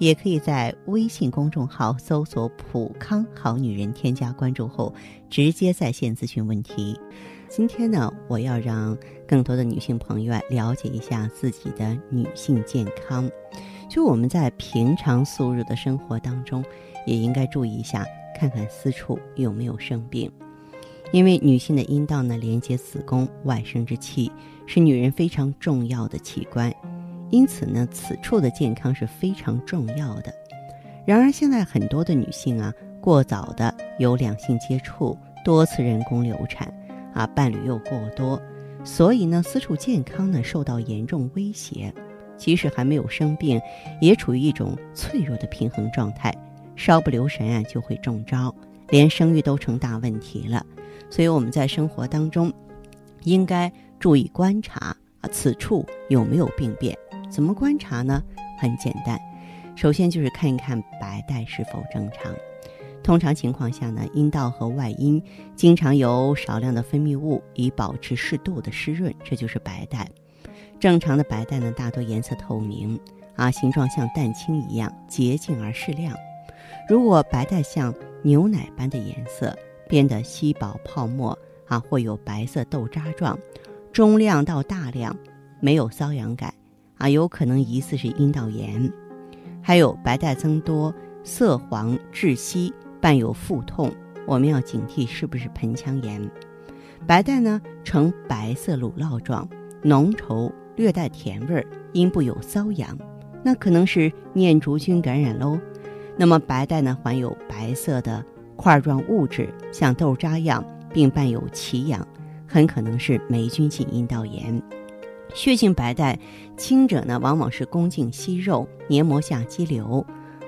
也可以在微信公众号搜索“普康好女人”，添加关注后直接在线咨询问题。今天呢，我要让更多的女性朋友了解一下自己的女性健康。就我们在平常素日的生活当中，也应该注意一下，看看私处有没有生病。因为女性的阴道呢，连接子宫、外生殖器，是女人非常重要的器官。因此呢，此处的健康是非常重要的。然而，现在很多的女性啊，过早的有两性接触，多次人工流产，啊，伴侣又过多，所以呢，私处健康呢受到严重威胁。即使还没有生病，也处于一种脆弱的平衡状态，稍不留神啊，就会中招，连生育都成大问题了。所以我们在生活当中，应该注意观察啊，此处有没有病变。怎么观察呢？很简单，首先就是看一看白带是否正常。通常情况下呢，阴道和外阴经常有少量的分泌物，以保持适度的湿润，这就是白带。正常的白带呢，大多颜色透明，啊，形状像蛋清一样洁净而适量。如果白带像牛奶般的颜色，变得稀薄泡沫，啊，或有白色豆渣状，中量到大量，没有瘙痒感。啊，有可能疑似是阴道炎，还有白带增多、色黄窒息、伴有腹痛，我们要警惕是不是盆腔炎。白带呢呈白色乳酪状，浓稠，略带甜味儿，阴部有瘙痒，那可能是念珠菌感染喽。那么白带呢含有白色的块状物质，像豆渣样，并伴有奇痒，很可能是霉菌性阴道炎。血性白带轻者呢，往往是宫颈息肉、黏膜下肌瘤、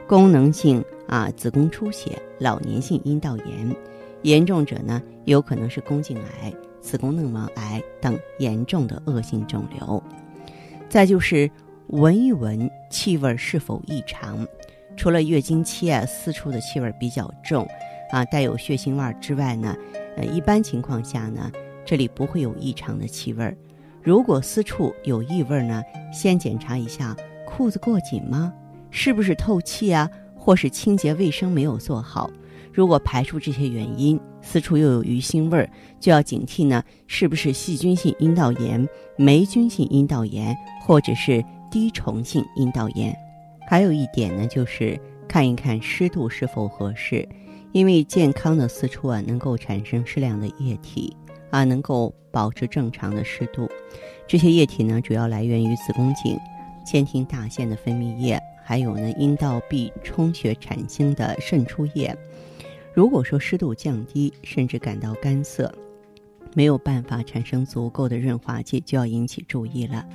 功能性啊子宫出血、老年性阴道炎；严重者呢，有可能是宫颈癌、子宫内膜癌等严重的恶性肿瘤。再就是闻一闻气味是否异常，除了月经期啊四处的气味比较重，啊带有血腥味之外呢，呃一般情况下呢，这里不会有异常的气味。如果私处有异味呢，先检查一下裤子过紧吗？是不是透气啊？或是清洁卫生没有做好？如果排除这些原因，私处又有鱼腥味儿，就要警惕呢，是不是细菌性阴道炎、霉菌性阴道炎，或者是滴虫性阴道炎？还有一点呢，就是看一看湿度是否合适，因为健康的私处啊，能够产生适量的液体。啊，能够保持正常的湿度。这些液体呢，主要来源于子宫颈、腺体大腺的分泌液，还有呢阴道壁充血产生的渗出液。如果说湿度降低，甚至感到干涩，没有办法产生足够的润滑剂，就要引起注意了。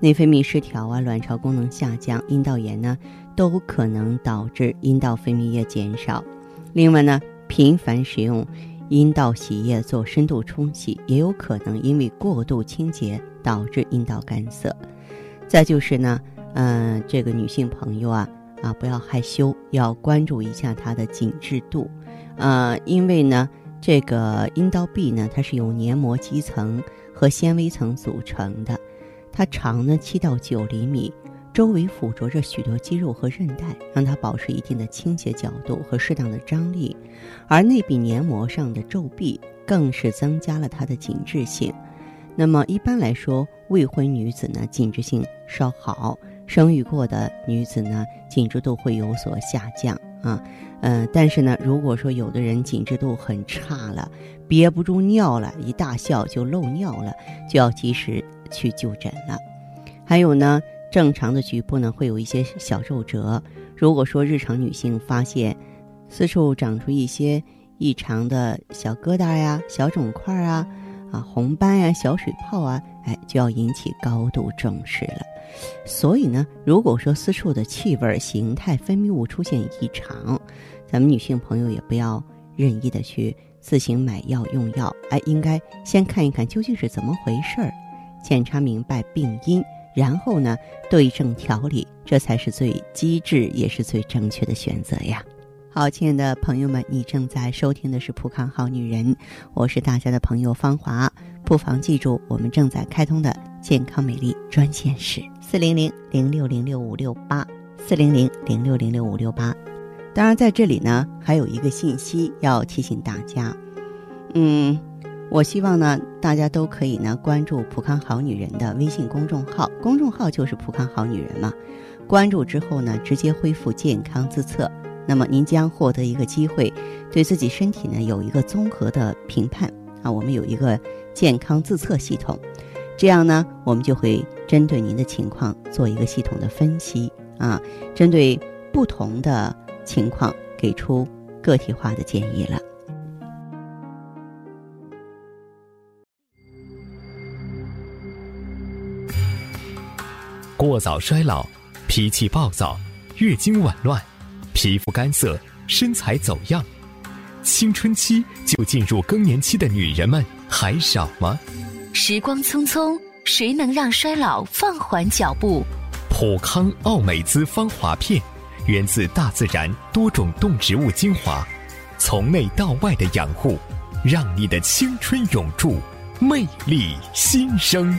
内分泌失调啊，卵巢功能下降，阴道炎呢，都可能导致阴道分泌液减少。另外呢，频繁使用。阴道洗液做深度冲洗，也有可能因为过度清洁导致阴道干涩。再就是呢，嗯，这个女性朋友啊，啊，不要害羞，要关注一下它的紧致度，呃，因为呢，这个阴道壁呢，它是由黏膜基层和纤维层组成的，它长呢七到九厘米。周围附着着许多肌肉和韧带，让它保持一定的倾斜角度和适当的张力，而内壁黏膜上的皱壁更是增加了它的紧致性。那么一般来说，未婚女子呢紧致性稍好，生育过的女子呢紧致度会有所下降啊。嗯，但是呢，如果说有的人紧致度很差了，憋不住尿了，一大笑就漏尿了，就要及时去就诊了。还有呢。正常的局部呢会有一些小皱褶，如果说日常女性发现私处长出一些异常的小疙瘩呀、小肿块啊、啊红斑呀、小水泡啊，哎，就要引起高度重视了。所以呢，如果说私处的气味、形态、分泌物出现异常，咱们女性朋友也不要任意的去自行买药用药。哎，应该先看一看究竟是怎么回事儿，检查明白病因，然后呢对症调理，这才是最机智也是最正确的选择呀。好，亲爱的朋友们，你正在收听的是《浦康好女人》，我是大家的朋友芳华。不妨记住，我们正在开通的健康美丽专线是四零零零六零六五六八四零零零六零六五六八。当然，在这里呢，还有一个信息要提醒大家，嗯，我希望呢，大家都可以呢关注“浦康好女人”的微信公众号，公众号就是“浦康好女人”嘛。关注之后呢，直接恢复健康自测。那么您将获得一个机会，对自己身体呢有一个综合的评判啊。我们有一个健康自测系统，这样呢，我们就会针对您的情况做一个系统的分析啊，针对不同的情况给出个体化的建议了。过早衰老，脾气暴躁，月经紊乱。皮肤干涩，身材走样，青春期就进入更年期的女人们还少吗？时光匆匆，谁能让衰老放缓脚步？普康奥美姿芳华片，源自大自然多种动植物精华，从内到外的养护，让你的青春永驻，魅力新生。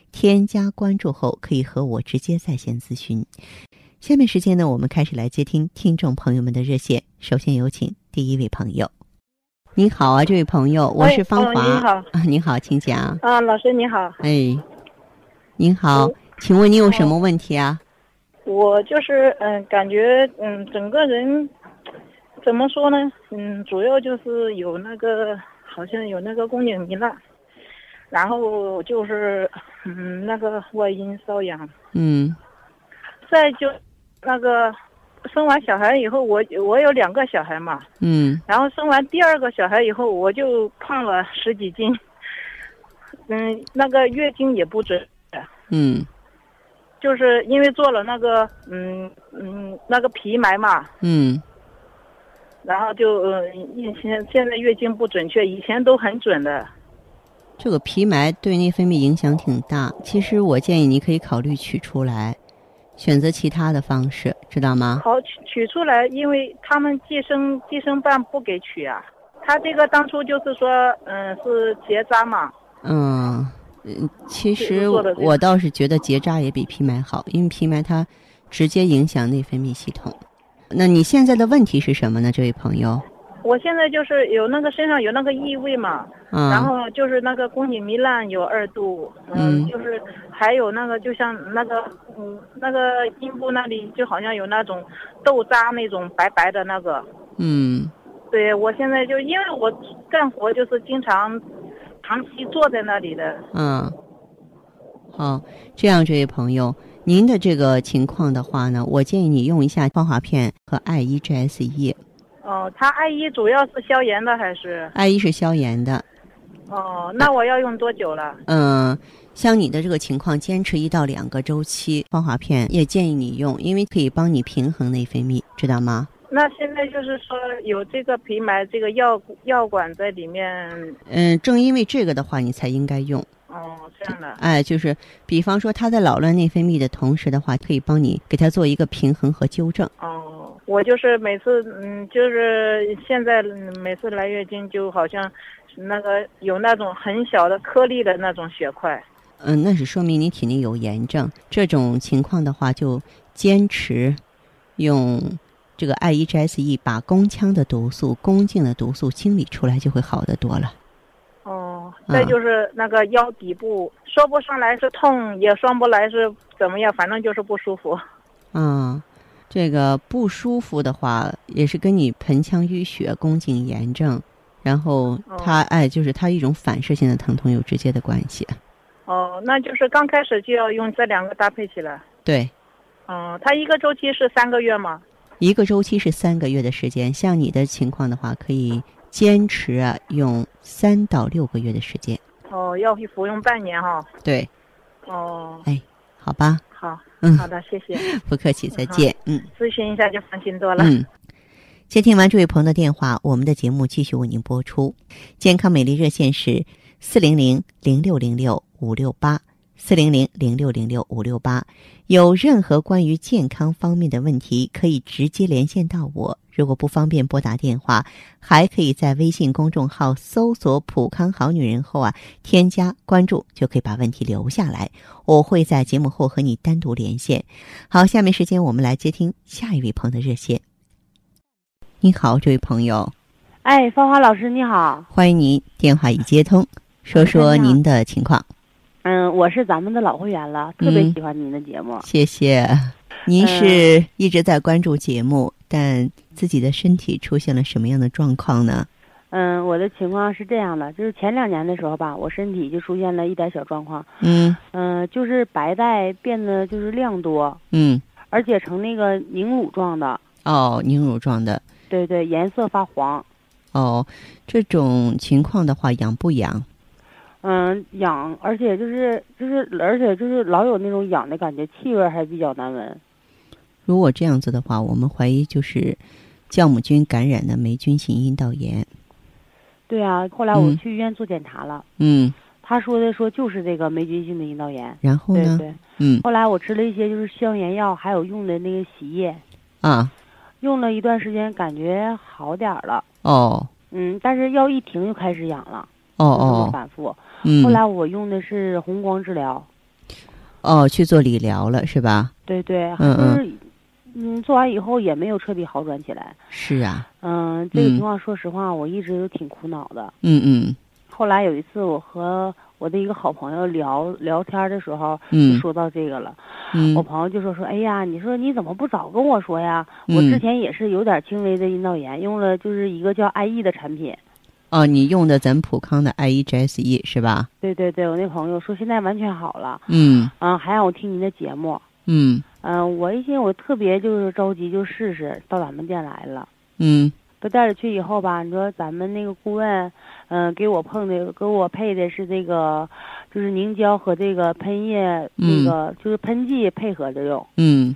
添加关注后，可以和我直接在线咨询。下面时间呢，我们开始来接听听众朋友们的热线。首先有请第一位朋友。你好啊，这位朋友，我是芳华。你好啊，你好，请讲。啊，老师你好。哎，您好，请问你有什么问题啊？我就是嗯，感觉嗯，整个人怎么说呢？嗯，主要就是有那个，好像有那个宫颈糜烂，然后就是嗯，那个外阴瘙痒。嗯。再就。那个生完小孩以后，我我有两个小孩嘛，嗯，然后生完第二个小孩以后，我就胖了十几斤，嗯，那个月经也不准，嗯，就是因为做了那个嗯嗯那个皮埋嘛，嗯，然后就嗯以前现在月经不准确，以前都很准的。这个皮埋对内分泌影响挺大，其实我建议你可以考虑取出来。选择其他的方式，知道吗？好取取出来，因为他们计生计生办不给取啊。他这个当初就是说，嗯，是结扎嘛。嗯，嗯，其实我倒是觉得结扎也比皮埋好，因为皮埋它直接影响内分泌系统。那你现在的问题是什么呢，这位朋友？我现在就是有那个身上有那个异味嘛，然后就是那个宫颈糜烂有二度，嗯，就是还有那个就像那个嗯那个阴部那里就好像有那种豆渣那种白白的那个，嗯，对我现在就因为我干活就是经常长期坐在那里的，嗯，好，这样这位朋友，您的这个情况的话呢，我建议你用一下芳华片和艾依 GS 液。哦，它艾依主要是消炎的还是？艾依是消炎的。哦，那我要用多久了？嗯，像你的这个情况，坚持一到两个周期，芳华片也建议你用，因为可以帮你平衡内分泌，知道吗？那现在就是说有这个皮埋这个药药管在里面。嗯，正因为这个的话，你才应该用。哦，这样的。哎，就是比方说，它在扰乱内分泌的同时的话，可以帮你给它做一个平衡和纠正。哦。我就是每次，嗯，就是现在每次来月经，就好像那个有那种很小的颗粒的那种血块。嗯，那是说明你体内有炎症。这种情况的话，就坚持用这个 I E G S E 把宫腔的毒素、宫颈的毒素清理出来，就会好得多了。哦，再就是那个腰底部，说不上来是痛，也说不来是怎么样，反正就是不舒服。嗯。这个不舒服的话，也是跟你盆腔淤血、宫颈炎症，然后它哎，就是它一种反射性的疼痛有直接的关系。哦，那就是刚开始就要用这两个搭配起来。对。嗯，它一个周期是三个月吗？一个周期是三个月的时间。像你的情况的话，可以坚持啊用三到六个月的时间。哦，要服用半年哈。对。哦。哎，好吧。好。嗯。好的，谢谢。不客气，再见。嗯。咨询一下就放心多了。嗯。接听完这位朋友的电话，我们的节目继续为您播出。健康美丽热线是四零零零六零六五六八。四零零零六零六五六八，有任何关于健康方面的问题，可以直接连线到我。如果不方便拨打电话，还可以在微信公众号搜索“普康好女人”后啊，添加关注，就可以把问题留下来。我会在节目后和你单独连线。好，下面时间我们来接听下一位朋友的热线。你好，这位朋友。哎，芳华老师，你好。欢迎您，电话已接通，说说您的情况。嗯，我是咱们的老会员了，特别喜欢您的节目。谢谢，您是一直在关注节目，但自己的身体出现了什么样的状况呢？嗯，我的情况是这样的，就是前两年的时候吧，我身体就出现了一点小状况。嗯嗯，就是白带变得就是量多。嗯，而且成那个凝乳状的。哦，凝乳状的。对对，颜色发黄。哦，这种情况的话，痒不痒？嗯，痒，而且就是就是，而且就是老有那种痒的感觉，气味还比较难闻。如果这样子的话，我们怀疑就是酵母菌感染的霉菌性阴道炎。对啊，后来我去医院做检查了。嗯。他说的说就是这个霉菌性的阴道炎。然后呢？对对。嗯。后来我吃了一些就是消炎药，还有用的那个洗液。啊。用了一段时间，感觉好点了。哦。嗯，但是药一停就开始痒了。哦哦。反复。嗯，后来我用的是红光治疗，哦，去做理疗了是吧？对对，嗯嗯，嗯，做完以后也没有彻底好转起来。是啊，嗯，这个情况说实话，我一直都挺苦恼的。嗯嗯。后来有一次，我和我的一个好朋友聊聊天的时候，就说到这个了。嗯。我朋友就说说，哎呀，你说你怎么不早跟我说呀？我之前也是有点轻微的阴道炎，用了就是一个叫爱意的产品。哦，你用的咱普康的 I E G S E 是吧？对对对，我那朋友说现在完全好了。嗯。嗯，还让我听您的节目。嗯。嗯，我一心我特别就是着急，就试试到咱们店来了。嗯。都带着去以后吧，你说咱们那个顾问，嗯，给我碰的，给我配的是这个，就是凝胶和这个喷液，那个就是喷剂配合着用。嗯。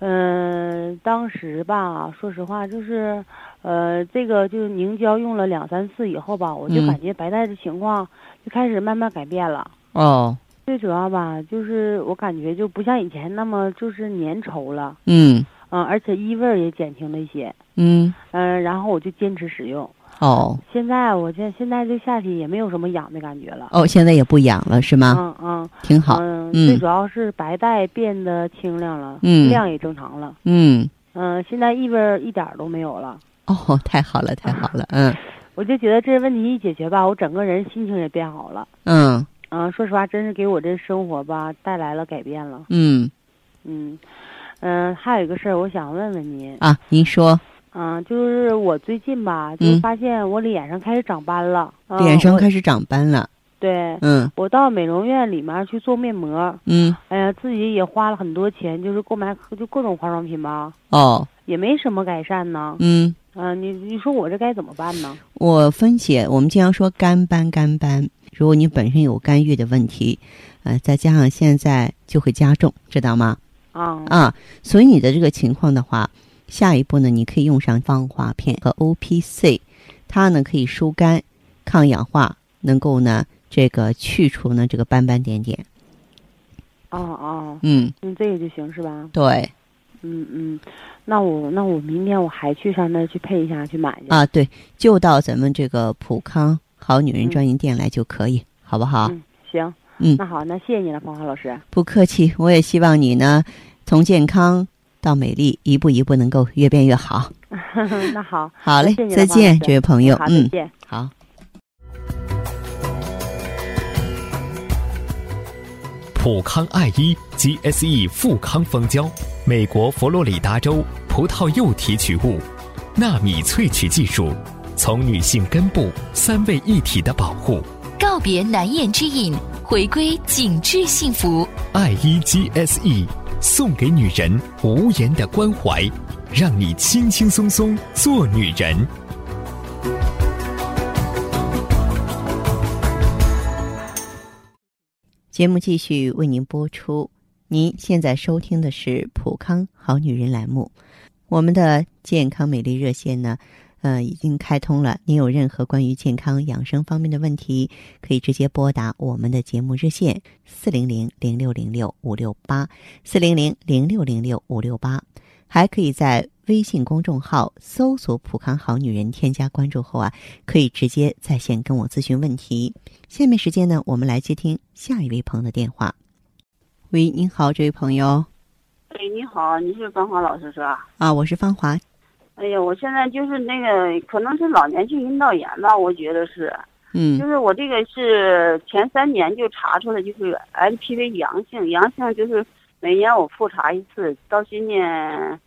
嗯，当时吧，说实话就是。呃，这个就是凝胶用了两三次以后吧，我就感觉白带的情况就开始慢慢改变了。哦，最主要吧，就是我感觉就不像以前那么就是粘稠了。嗯。嗯，而且异味也减轻了一些。嗯。嗯，然后我就坚持使用。哦。现在我现现在这下体也没有什么痒的感觉了。哦，现在也不痒了是吗？嗯嗯。挺好。嗯。最主要是白带变得清亮了，量也正常了。嗯。嗯，现在异味一点都没有了。哦，太好了，太好了，嗯，我就觉得这问题一解决吧，我整个人心情也变好了，嗯。嗯，说实话，真是给我这生活吧带来了改变了，嗯。嗯嗯，还有一个事儿，我想问问您啊，您说，嗯，就是我最近吧，就发现我脸上开始长斑了，脸上开始长斑了，对，嗯，我到美容院里面去做面膜，嗯，哎呀，自己也花了很多钱，就是购买就各种化妆品吧，哦，也没什么改善呢，嗯。嗯，你你说我这该怎么办呢？我分析，我们经常说肝斑肝斑，如果你本身有肝郁的问题，呃，再加上现在就会加重，知道吗？啊啊，所以你的这个情况的话，下一步呢，你可以用上芳华片和 O P C，它呢可以疏肝、抗氧化，能够呢这个去除呢这个斑斑点点。哦哦，嗯，用这个就行是吧？对。嗯嗯，那我那我明天我还去上那儿去配一下去买去啊？对，就到咱们这个普康好女人专营店来就可以，好不好？嗯，行，嗯，那好，那谢谢你了，芳华老师。不客气，我也希望你呢，从健康到美丽，一步一步能够越变越好。那好，好嘞，再见，这位朋友。嗯，再见。好。普康爱医 GSE 富康蜂胶。美国佛罗里达州葡萄柚提取物，纳米萃取技术，从女性根部三位一体的保护。告别难言之隐，回归紧致幸福。爱伊 GSE 送给女人无言的关怀，让你轻轻松松做女人。节目继续为您播出。您现在收听的是《普康好女人》栏目，我们的健康美丽热线呢，呃，已经开通了。您有任何关于健康养生方面的问题，可以直接拨打我们的节目热线四零零零六零六五六八四零零零六零六五六八，还可以在。微信公众号搜索“普康好女人”，添加关注后啊，可以直接在线跟我咨询问题。下面时间呢，我们来接听下一位朋友的电话。喂，您好，这位朋友。哎，你好，你是芳华老师是吧？啊，我是芳华。哎呀，我现在就是那个，可能是老年性阴道炎吧，我觉得是。嗯。就是我这个是前三年就查出来，就是 HPV 阳性，阳性就是每年我复查一次，到今年。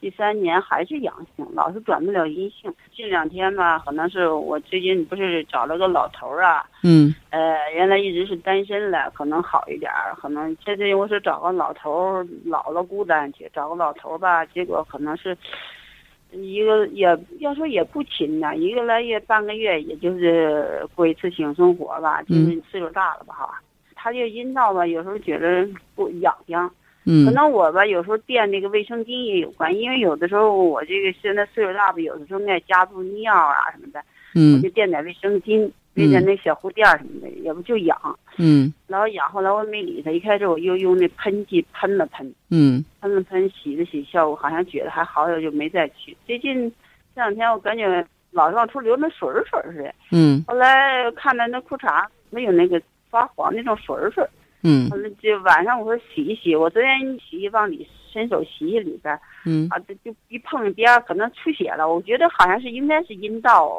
第三年还是阳性，老是转不了阴性。近两天吧，可能是我最近不是找了个老头儿啊，嗯，呃，原来一直是单身了，可能好一点儿。可能现在我是找个老头儿，老了孤单去，找个老头儿吧，结果可能是一个也要说也不勤呐，一个来月半个月，也就是过一次性生活吧，就是岁数大了吧哈。他这阴道吧，有时候觉得不痒痒。可能我吧，有时候垫那个卫生巾也有关，因为有的时候我这个现在岁数大吧，有的时候爱夹住尿啊什么的，我就垫点卫生巾，垫点那小护垫什么的，也不就痒。嗯。然后痒，后来我没理他，一开始我又用那喷剂喷了喷，嗯，喷了喷，洗了洗，效果好像觉得还好点，就没再去。最近这两天我感觉老是往出流那水水似的。嗯。后来看到那裤衩没有那个发黄那种水水。嗯，完了就晚上我说洗一洗，我昨天洗往里伸手洗洗里边，嗯，啊，就就一碰边可能出血了，我觉得好像是应该是阴道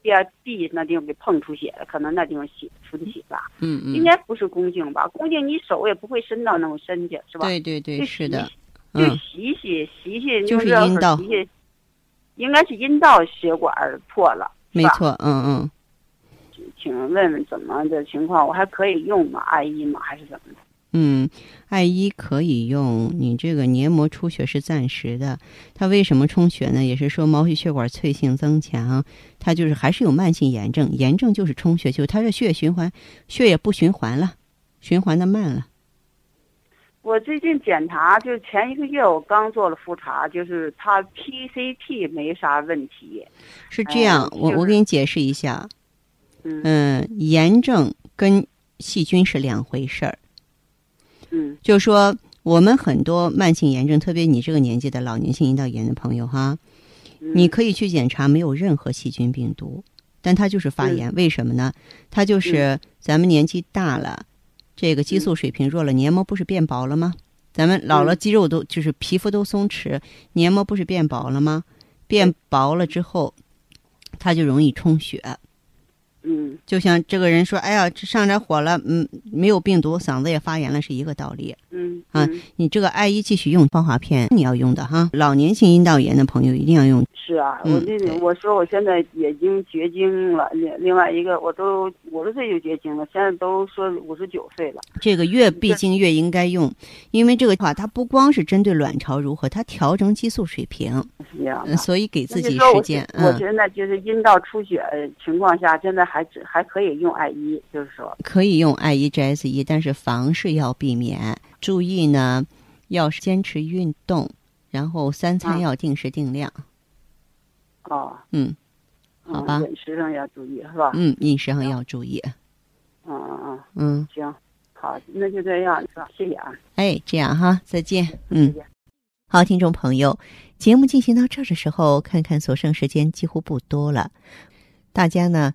边壁那地方给碰出血了，可能那地方血出的血吧，嗯嗯，应该不是宫颈吧？宫颈你手也不会伸到那么深去，是吧？对对对，是的，就洗洗洗洗，就是阴道，应该是阴道血管破了，没错，嗯嗯。请问问怎么的情况？我还可以用吗？艾依吗？还是怎么的？嗯，艾依可以用。你这个黏膜出血是暂时的，它为什么充血呢？也是说毛细血管脆性增强，它就是还是有慢性炎症。炎症就是充血，就它的血液循环，血液不循环了，循环的慢了。我最近检查，就是前一个月我刚做了复查，就是它 PCT 没啥问题。是这样，我我给你解释一下。嗯，炎症跟细菌是两回事儿。嗯，就说我们很多慢性炎症，特别你这个年纪的老年性阴道炎的朋友哈，你可以去检查，没有任何细菌病毒，但它就是发炎。为什么呢？它就是咱们年纪大了，这个激素水平弱了，黏膜不是变薄了吗？咱们老了，肌肉都就是皮肤都松弛，黏膜不是变薄了吗？变薄了之后，它就容易充血。嗯，就像这个人说：“哎呀，上点火了，嗯，没有病毒，嗓子也发炎了，是一个道理。”嗯啊，你这个艾依继续用芳华片，你要用的哈。老年性阴道炎的朋友一定要用。是啊，我这我说我现在已经绝经了，另另外一个我都五十岁就绝经了，现在都说五十九岁了。这个越闭经越应该用，因为这个话它不光是针对卵巢如何，它调整激素水平。是这样。所以给自己时间。我现在就是阴道出血情况下，现在还只还可以用艾依，就是说可以用艾依 GSE，但是房事要避免，注意呢，要坚持运动，然后三餐要定时定量。哦，嗯，好吧，饮食上要注意，是吧？嗯，饮食上要注意。嗯嗯嗯，嗯，行，好，那就这样，是吧？谢谢啊。哎，这样哈，再见。嗯，好，听众朋友，节目进行到这儿的时候，看看所剩时间几乎不多了。大家呢，